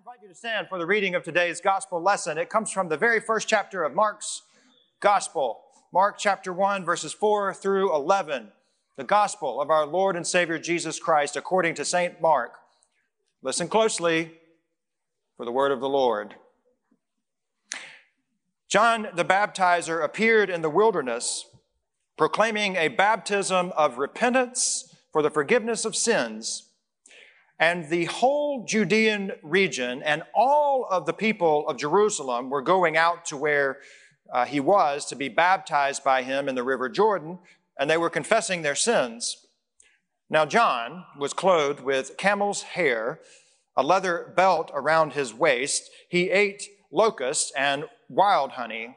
invite you to stand for the reading of today's gospel lesson. It comes from the very first chapter of Mark's gospel, Mark chapter 1, verses 4 through 11. The gospel of our Lord and Savior Jesus Christ according to St. Mark. Listen closely for the word of the Lord. John the baptizer appeared in the wilderness, proclaiming a baptism of repentance for the forgiveness of sins and the whole Judean region and all of the people of Jerusalem were going out to where uh, he was to be baptized by him in the river Jordan, and they were confessing their sins. Now, John was clothed with camel's hair, a leather belt around his waist. He ate locusts and wild honey.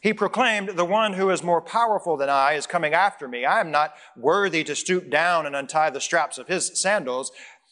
He proclaimed, The one who is more powerful than I is coming after me. I am not worthy to stoop down and untie the straps of his sandals.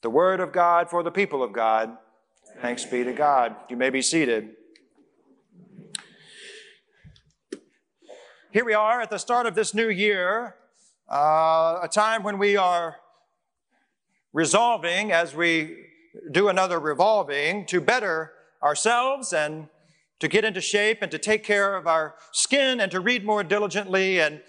The word of God for the people of God. Thanks be to God. You may be seated. Here we are at the start of this new year, uh, a time when we are resolving, as we do another revolving, to better ourselves and to get into shape and to take care of our skin and to read more diligently and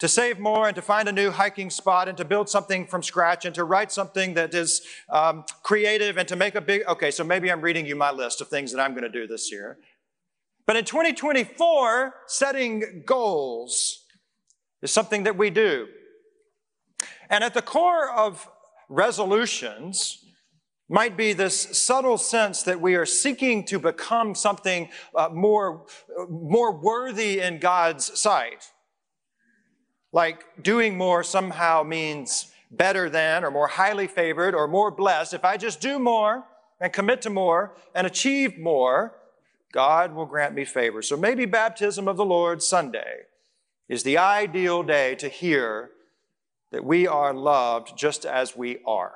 to save more and to find a new hiking spot and to build something from scratch and to write something that is um, creative and to make a big, okay, so maybe I'm reading you my list of things that I'm going to do this year. But in 2024, setting goals is something that we do. And at the core of resolutions might be this subtle sense that we are seeking to become something uh, more, more worthy in God's sight. Like doing more somehow means better than or more highly favored or more blessed. If I just do more and commit to more and achieve more, God will grant me favor. So maybe baptism of the Lord Sunday is the ideal day to hear that we are loved just as we are.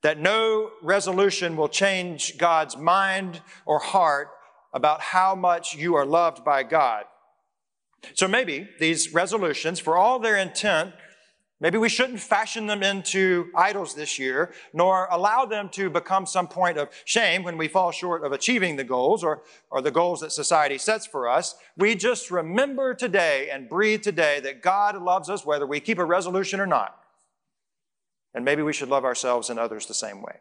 That no resolution will change God's mind or heart about how much you are loved by God. So maybe these resolutions, for all their intent, maybe we shouldn't fashion them into idols this year, nor allow them to become some point of shame when we fall short of achieving the goals or, or the goals that society sets for us. We just remember today and breathe today that God loves us whether we keep a resolution or not. And maybe we should love ourselves and others the same way.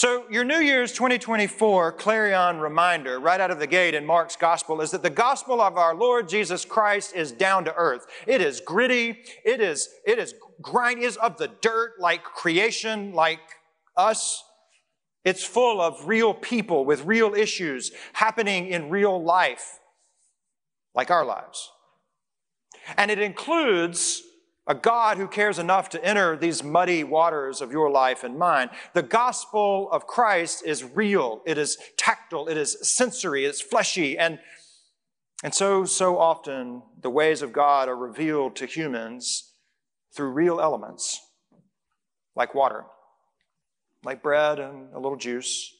So, your New Year's 2024 clarion reminder right out of the gate in Mark's gospel is that the gospel of our Lord Jesus Christ is down to earth. It is gritty. It is, it is grind, is of the dirt like creation, like us. It's full of real people with real issues happening in real life, like our lives. And it includes a God who cares enough to enter these muddy waters of your life and mine. The gospel of Christ is real, it is tactile, it is sensory, it's fleshy, and, and so, so often the ways of God are revealed to humans through real elements, like water, like bread and a little juice.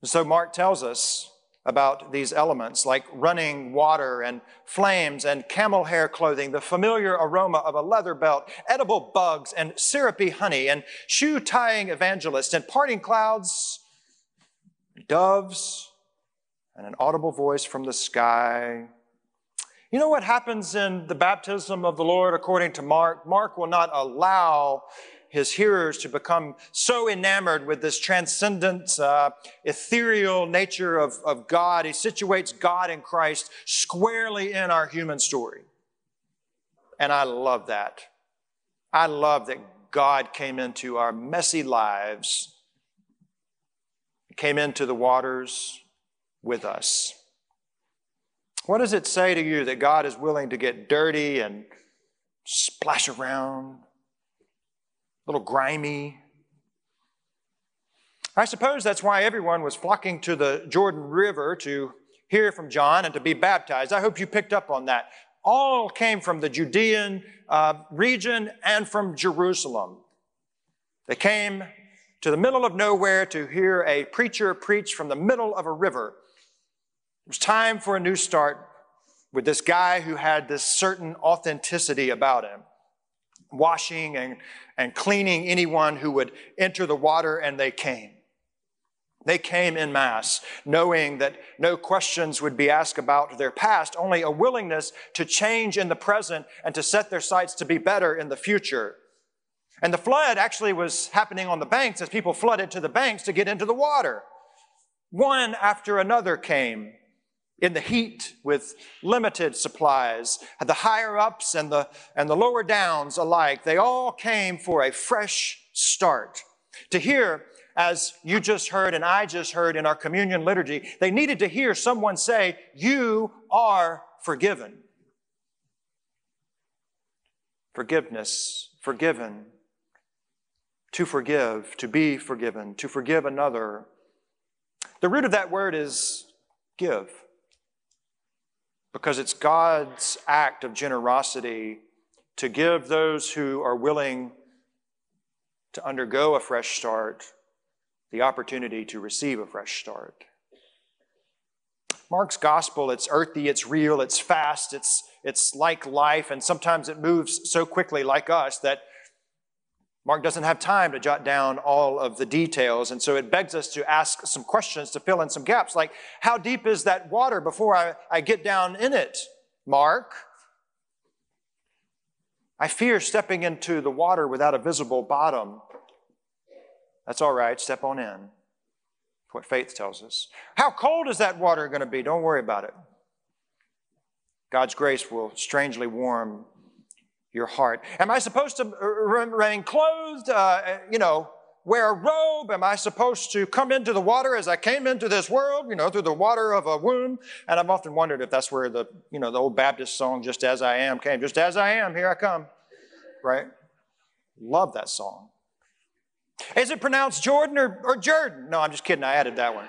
And so Mark tells us about these elements like running water and flames and camel hair clothing, the familiar aroma of a leather belt, edible bugs and syrupy honey, and shoe tying evangelists and parting clouds, doves, and an audible voice from the sky. You know what happens in the baptism of the Lord according to Mark? Mark will not allow his hearers to become so enamored with this transcendent, uh, ethereal nature of, of God. He situates God in Christ squarely in our human story. And I love that. I love that God came into our messy lives, came into the waters with us. What does it say to you that God is willing to get dirty and splash around? Little grimy. I suppose that's why everyone was flocking to the Jordan River to hear from John and to be baptized. I hope you picked up on that. All came from the Judean uh, region and from Jerusalem. They came to the middle of nowhere to hear a preacher preach from the middle of a river. It was time for a new start with this guy who had this certain authenticity about him, washing and, and cleaning anyone who would enter the water, and they came. They came in mass, knowing that no questions would be asked about their past, only a willingness to change in the present and to set their sights to be better in the future. And the flood actually was happening on the banks as people flooded to the banks to get into the water. One after another came in the heat with limited supplies. The higher ups and the, and the lower downs alike, they all came for a fresh start. To hear, as you just heard and I just heard in our communion liturgy, they needed to hear someone say, You are forgiven. Forgiveness, forgiven, to forgive, to be forgiven, to forgive another. The root of that word is give, because it's God's act of generosity to give those who are willing to undergo a fresh start the opportunity to receive a fresh start. Mark's gospel, it's earthy, it's real, it's fast, it's, it's like life, and sometimes it moves so quickly like us that Mark doesn't have time to jot down all of the details, and so it begs us to ask some questions to fill in some gaps, like how deep is that water before I, I get down in it? Mark? I fear stepping into the water without a visible bottom. That's all right, step on in. what faith tells us. How cold is that water going to be? Don't worry about it. God's grace will strangely warm your heart. Am I supposed to remain clothed, uh, you know, wear a robe? Am I supposed to come into the water as I came into this world, you know, through the water of a womb? And I've often wondered if that's where the, you know, the old Baptist song, Just As I Am, came. Just as I am, here I come. Right? Love that song. Is it pronounced Jordan or, or Jordan? No, I'm just kidding. I added that one.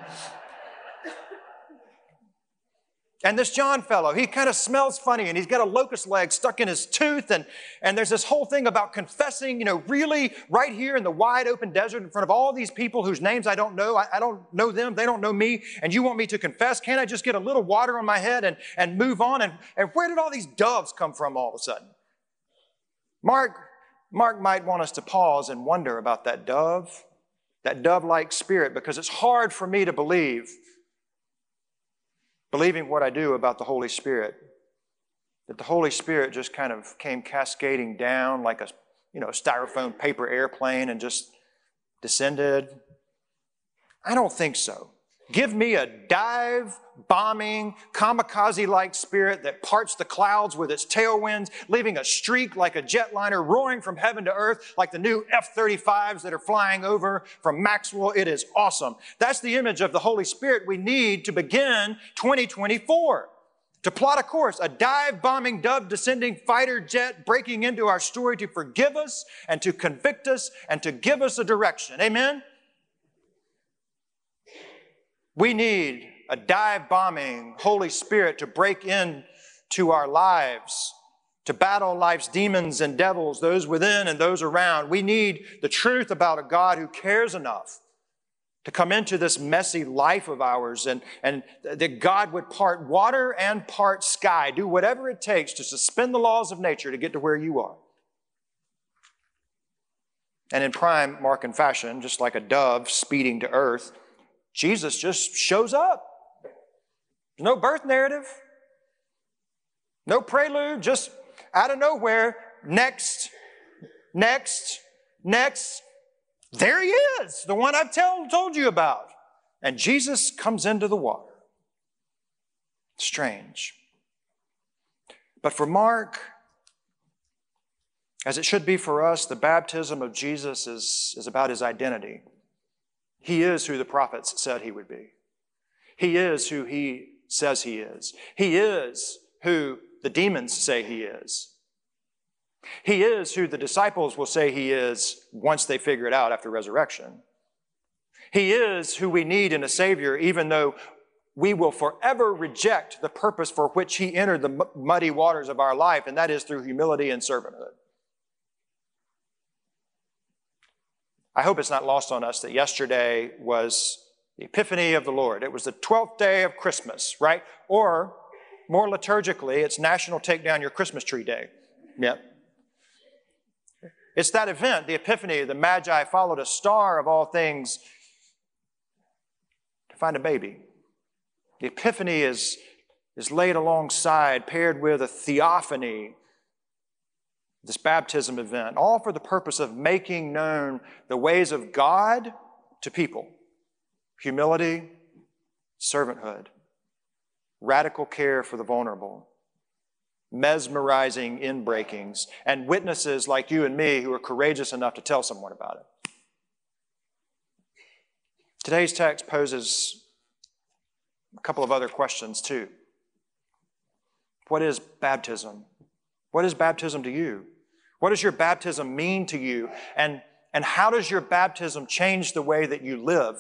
And this John fellow, he kind of smells funny and he's got a locust leg stuck in his tooth. And, and there's this whole thing about confessing, you know, really right here in the wide open desert in front of all these people whose names I don't know. I, I don't know them. They don't know me. And you want me to confess? Can't I just get a little water on my head and, and move on? And, and where did all these doves come from all of a sudden? Mark, Mark might want us to pause and wonder about that dove, that dove like spirit, because it's hard for me to believe believing what I do about the Holy Spirit, that the Holy Spirit just kind of came cascading down like a you know styrofoam paper airplane and just descended. I don't think so. Give me a dive bombing, kamikaze like spirit that parts the clouds with its tailwinds, leaving a streak like a jetliner roaring from heaven to earth, like the new F 35s that are flying over from Maxwell. It is awesome. That's the image of the Holy Spirit we need to begin 2024. To plot a course, a dive bombing, dove descending fighter jet breaking into our story to forgive us and to convict us and to give us a direction. Amen? We need a dive bombing Holy Spirit to break into our lives, to battle life's demons and devils, those within and those around. We need the truth about a God who cares enough to come into this messy life of ours and, and that God would part water and part sky, do whatever it takes to suspend the laws of nature to get to where you are. And in prime Markan fashion, just like a dove speeding to earth, Jesus just shows up. No birth narrative, no prelude, just out of nowhere. Next, next, next. There he is, the one I've tell, told you about. And Jesus comes into the water. Strange. But for Mark, as it should be for us, the baptism of Jesus is, is about his identity. He is who the prophets said he would be. He is who he says he is. He is who the demons say he is. He is who the disciples will say he is once they figure it out after resurrection. He is who we need in a Savior, even though we will forever reject the purpose for which He entered the muddy waters of our life, and that is through humility and servanthood. I hope it's not lost on us that yesterday was the Epiphany of the Lord. It was the 12th day of Christmas, right? Or more liturgically, it's National Take Down Your Christmas Tree Day. Yep. It's that event, the Epiphany, the Magi followed a star of all things to find a baby. The Epiphany is, is laid alongside, paired with a theophany, this baptism event, all for the purpose of making known the ways of God to people humility, servanthood, radical care for the vulnerable, mesmerizing inbreakings, and witnesses like you and me who are courageous enough to tell someone about it. Today's text poses a couple of other questions too. What is baptism? What is baptism to you? What does your baptism mean to you? And, and how does your baptism change the way that you live?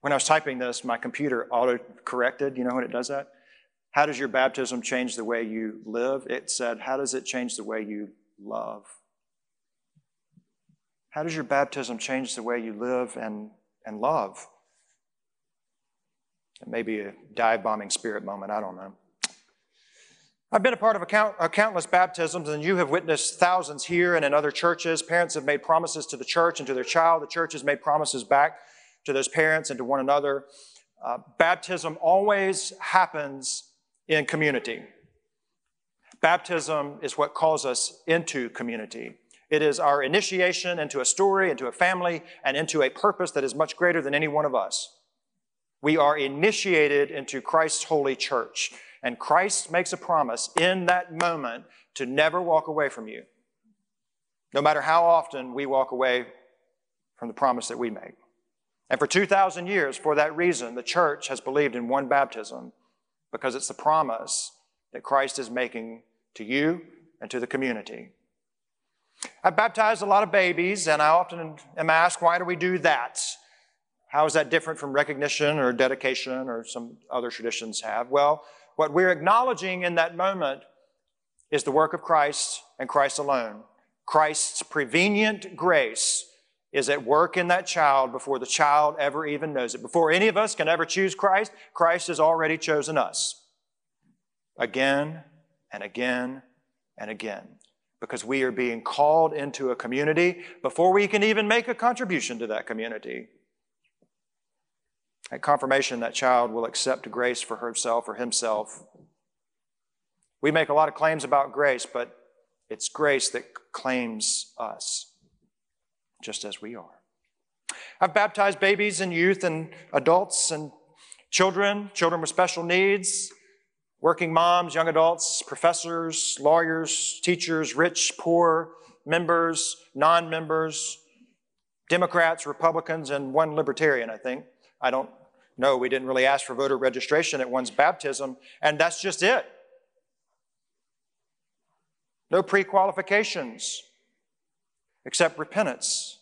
When I was typing this, my computer auto corrected. You know when it does that? How does your baptism change the way you live? It said, How does it change the way you love? How does your baptism change the way you live and, and love? It may be a dive bombing spirit moment, I don't know. I've been a part of a, count, a countless baptisms, and you have witnessed thousands here and in other churches. Parents have made promises to the church and to their child. The church has made promises back to those parents and to one another. Uh, baptism always happens in community. Baptism is what calls us into community. It is our initiation into a story, into a family, and into a purpose that is much greater than any one of us. We are initiated into Christ's holy church, and Christ makes a promise in that moment to never walk away from you, no matter how often we walk away from the promise that we make. And for 2,000 years, for that reason, the church has believed in one baptism because it's the promise that Christ is making to you and to the community. I've baptized a lot of babies, and I often am asked, why do we do that? How is that different from recognition or dedication or some other traditions have? Well, what we're acknowledging in that moment is the work of Christ and Christ alone. Christ's prevenient grace is at work in that child before the child ever even knows it. Before any of us can ever choose Christ, Christ has already chosen us. Again and again and again. Because we are being called into a community before we can even make a contribution to that community. At confirmation, that child will accept grace for herself or himself. We make a lot of claims about grace, but it's grace that claims us just as we are. I've baptized babies and youth and adults and children, children with special needs, working moms, young adults, professors, lawyers, teachers, rich, poor, members, non members, Democrats, Republicans, and one libertarian, I think. I don't know. We didn't really ask for voter registration at one's baptism, and that's just it. No pre qualifications except repentance,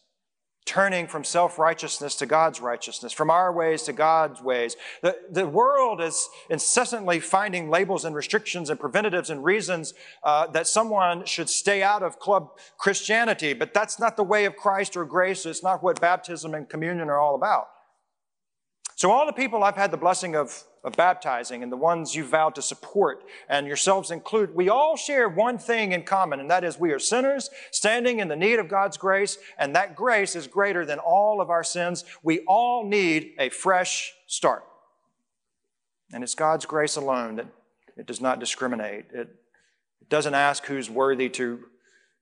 turning from self righteousness to God's righteousness, from our ways to God's ways. The, the world is incessantly finding labels and restrictions and preventatives and reasons uh, that someone should stay out of club Christianity, but that's not the way of Christ or grace. It's not what baptism and communion are all about. So, all the people I've had the blessing of, of baptizing and the ones you've vowed to support, and yourselves include, we all share one thing in common, and that is we are sinners standing in the need of God's grace, and that grace is greater than all of our sins. We all need a fresh start. And it's God's grace alone that it does not discriminate. It doesn't ask who's worthy to,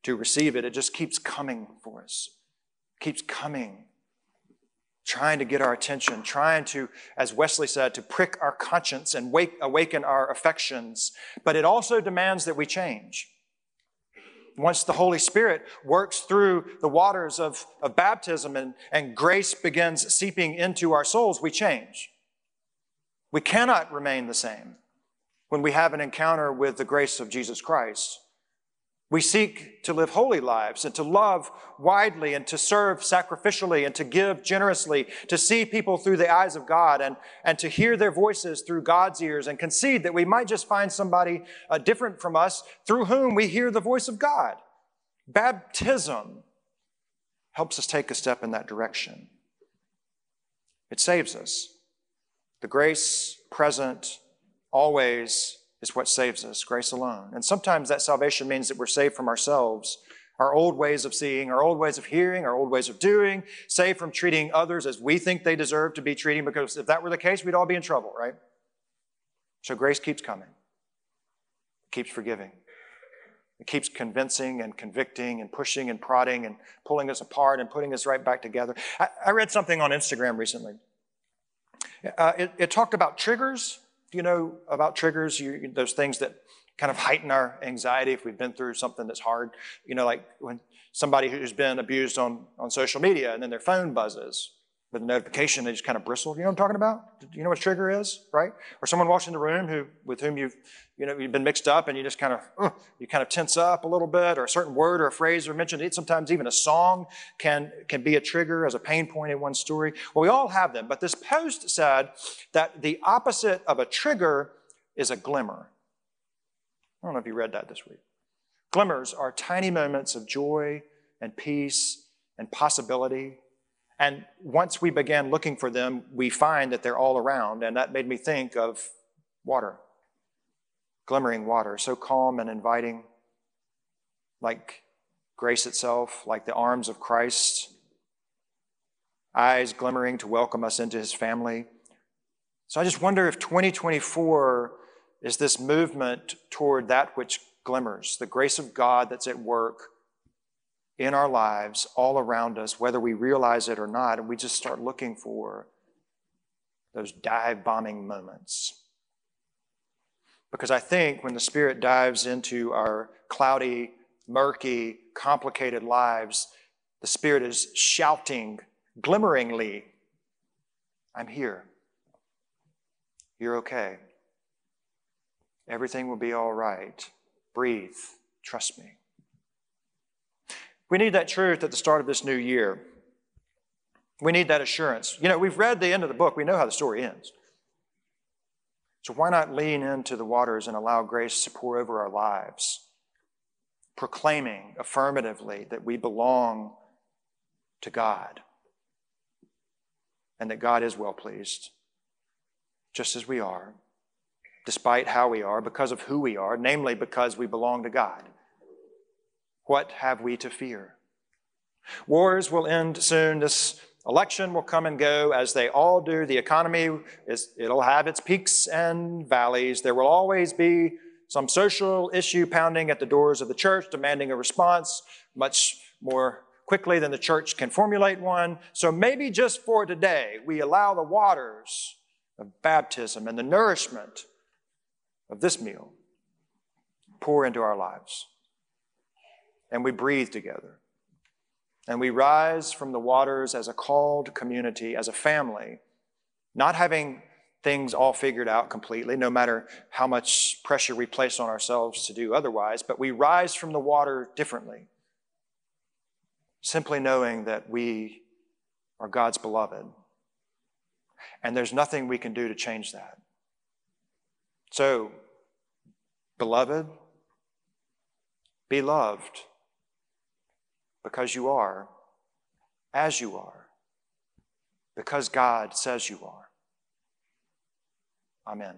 to receive it. It just keeps coming for us. It keeps coming trying to get our attention, trying to, as Wesley said, to prick our conscience and wake, awaken our affections. But it also demands that we change. Once the Holy Spirit works through the waters of, of baptism and, and grace begins seeping into our souls, we change. We cannot remain the same when we have an encounter with the grace of Jesus Christ. We seek to live holy lives and to love widely and to serve sacrificially and to give generously, to see people through the eyes of God and, and to hear their voices through God's ears and concede that we might just find somebody uh, different from us through whom we hear the voice of God. Baptism helps us take a step in that direction. It saves us. The grace present always is what saves us, grace alone. And sometimes that salvation means that we're saved from ourselves, our old ways of seeing, our old ways of hearing, our old ways of doing, saved from treating others as we think they deserve to be treated, because if that were the case, we'd all be in trouble, right? So grace keeps coming, it keeps forgiving. It keeps convincing and convicting and pushing and prodding and pulling us apart and putting us right back together. I, I read something on Instagram recently. Uh, it, it talked about triggers do you know about triggers? You, those things that kind of heighten our anxiety if we've been through something that's hard. You know, like when somebody who's been abused on, on social media and then their phone buzzes with a notification, they just kind of bristle. You know what I'm talking about? Do you know what a trigger is, right? Or someone walks in the room who, with whom you've, you know, you've been mixed up and you just kind of, uh, you kind of tense up a little bit, or a certain word or a phrase or mentioned. Sometimes even a song can, can be a trigger as a pain point in one story. Well, we all have them, but this post said that the opposite of a trigger is a glimmer. I don't know if you read that this week. Glimmers are tiny moments of joy and peace and possibility and once we began looking for them, we find that they're all around. And that made me think of water, glimmering water, so calm and inviting, like grace itself, like the arms of Christ, eyes glimmering to welcome us into his family. So I just wonder if 2024 is this movement toward that which glimmers, the grace of God that's at work in our lives, all around us, whether we realize it or not, and we just start looking for those dive bombing moments. Because I think when the Spirit dives into our cloudy, murky, complicated lives, the Spirit is shouting glimmeringly, I'm here. You're okay. Everything will be all right. Breathe. Trust me. We need that truth at the start of this new year. We need that assurance. You know, we've read the end of the book, we know how the story ends. So why not lean into the waters and allow grace to pour over our lives, proclaiming affirmatively that we belong to God and that God is well pleased, just as we are, despite how we are, because of who we are, namely because we belong to God. What have we to fear? Wars will end soon. This election will come and go as they all do. The economy is, it'll have its peaks and valleys. There will always be some social issue pounding at the doors of the church, demanding a response much more quickly than the church can formulate one. So maybe just for today, we allow the waters of baptism and the nourishment of this meal pour into our lives and we breathe together. And we rise from the waters as a called community, as a family, not having things all figured out completely, no matter how much pressure we place on ourselves to do otherwise, but we rise from the water differently, simply knowing that we are God's beloved. And there's nothing we can do to change that. So, beloved, be loved because you are as you are, because God says you are. Amen.